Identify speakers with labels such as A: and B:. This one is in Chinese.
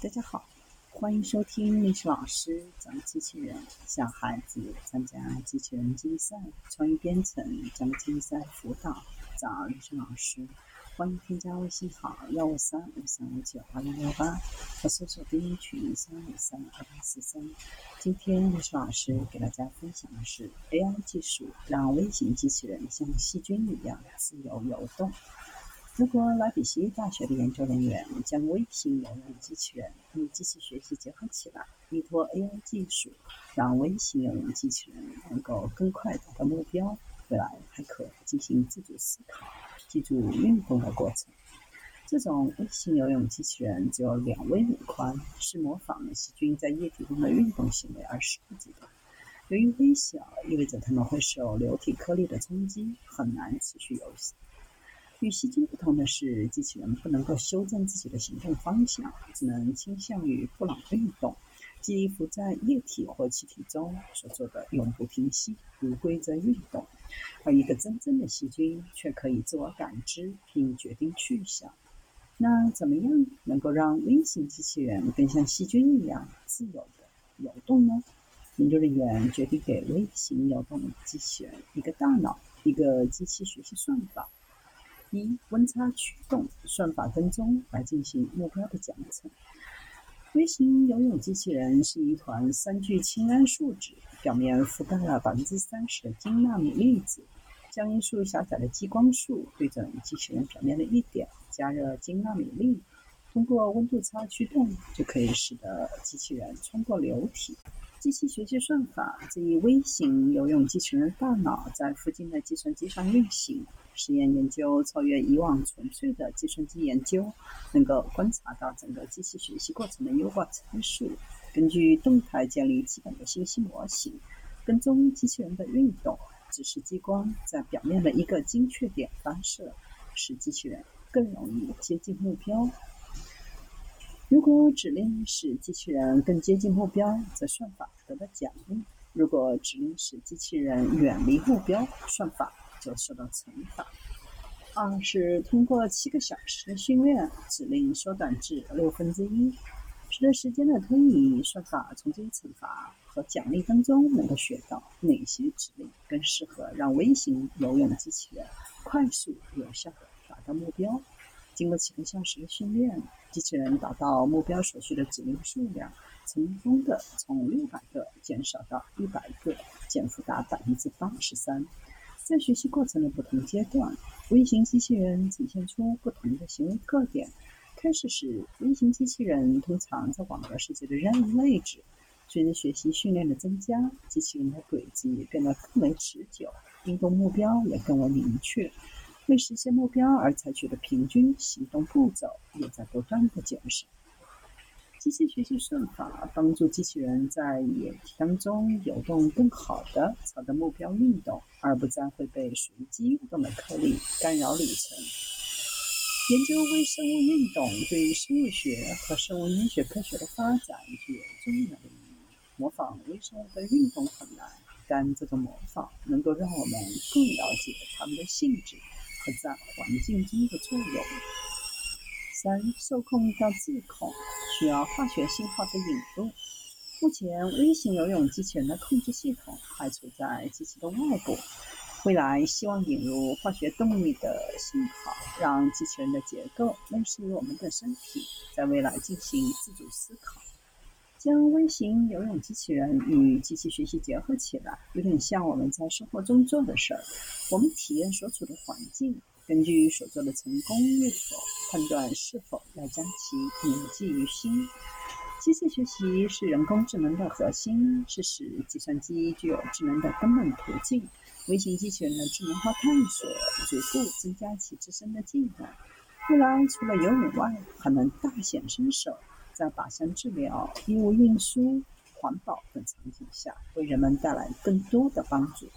A: 大家好，欢迎收听历史老师讲机器人，小孩子参加机器人竞赛、创意编程、讲竞赛辅导，找历史老师。欢迎添加微信号幺五三五三五九二零六八，和搜索钉群三五三二八四三。今天历史老师给大家分享的是 AI 技术让微型机器人像细菌一样自由游动。德国莱比锡大学的研究人员将微型游泳机器人与机器学习结合起来，依托 AI 技术，让微型游泳机器人能够更快达到目标。未来还可进行自主思考、记住运动的过程。这种微型游泳机器人只有两微米宽，是模仿细菌在液体中的运动行为而设计的。由于微小，意味着它们会受流体颗粒的冲击，很难持续游戏。与细菌不同的是，机器人不能够修正自己的行动方向，只能倾向于布朗运动，即浮在液体或气体中所做的永不停息、无规则运动。而一个真正的细菌却可以自我感知并决定去向。那怎么样能够让微型机器人更像细菌一样自由地游动呢？研究人员决定给微型游动机器人一个大脑、一个机器学习算法。一温差驱动算法跟踪来进行目标的奖惩。微型游泳机器人是一团三聚氰胺树脂，表面覆盖了百分之三十的金纳米粒子。将一束狭窄的激光束对准机器人表面的一点，加热金纳米粒，通过温度差驱动，就可以使得机器人穿过流体。机器学习算法这一微型游泳机器人大脑在附近的计算机上运行。实验研究超越以往纯粹的计算机研究，能够观察到整个机器学习过程的优化参数，根据动态建立基本的信息模型，跟踪机器人的运动，指示激光在表面的一个精确点发射，使机器人更容易接近目标。如果指令使机器人更接近目标，则算法得到奖励；如果指令使机器人远离目标，算法就受到惩罚。二是通过七个小时的训练，指令缩短至六分之一。随着时间的推移，算法从这些惩罚和奖励当中能够学到哪些指令更适合让微型游泳机器人快速有效地达到目标。经过几个小时的训练，机器人达到目标所需的指令数量，成功的从六百个减少到一百个，减幅达百分之八十三。在学习过程的不同阶段，微型机器人呈现出不同的行为特点。开始时，微型机器人通常在网格世界的任意位置。随着学习训练的增加，机器人的轨迹变得更为持久，运动目标也更为明确。为实现目标而采取的平均行动步骤也在不断的减少。机器学习算法帮助机器人在液体当中游动，更好地朝着目标运动，而不再会被随机运动的颗粒干扰旅程。研究微生物运动对于生物学和生物医学科学的发展具有重要的意义。模仿微生物的运动很难，但这种模仿能够让我们更了解它们的性质和。在环境中的作用。三、受控到自控需要化学信号的引入。目前，微型游泳机器人的控制系统还处在机器的外部。未来，希望引入化学动力的信号，让机器人的结构类似于我们的身体，在未来进行自主思考。将微型游泳机器人与机器学习结合起来，有点像我们在生活中做的事儿。我们体验所处的环境，根据所做的成功与否，判断是否要将其铭记于心。机器学习是人工智能的核心，是使计算机具有智能的根本途径。微型机器人的智能化探索，逐步增加其自身的技能。未来除了游泳外，还能大显身手。在靶向治疗、衣物运输、环保等场景下，为人们带来更多的帮助。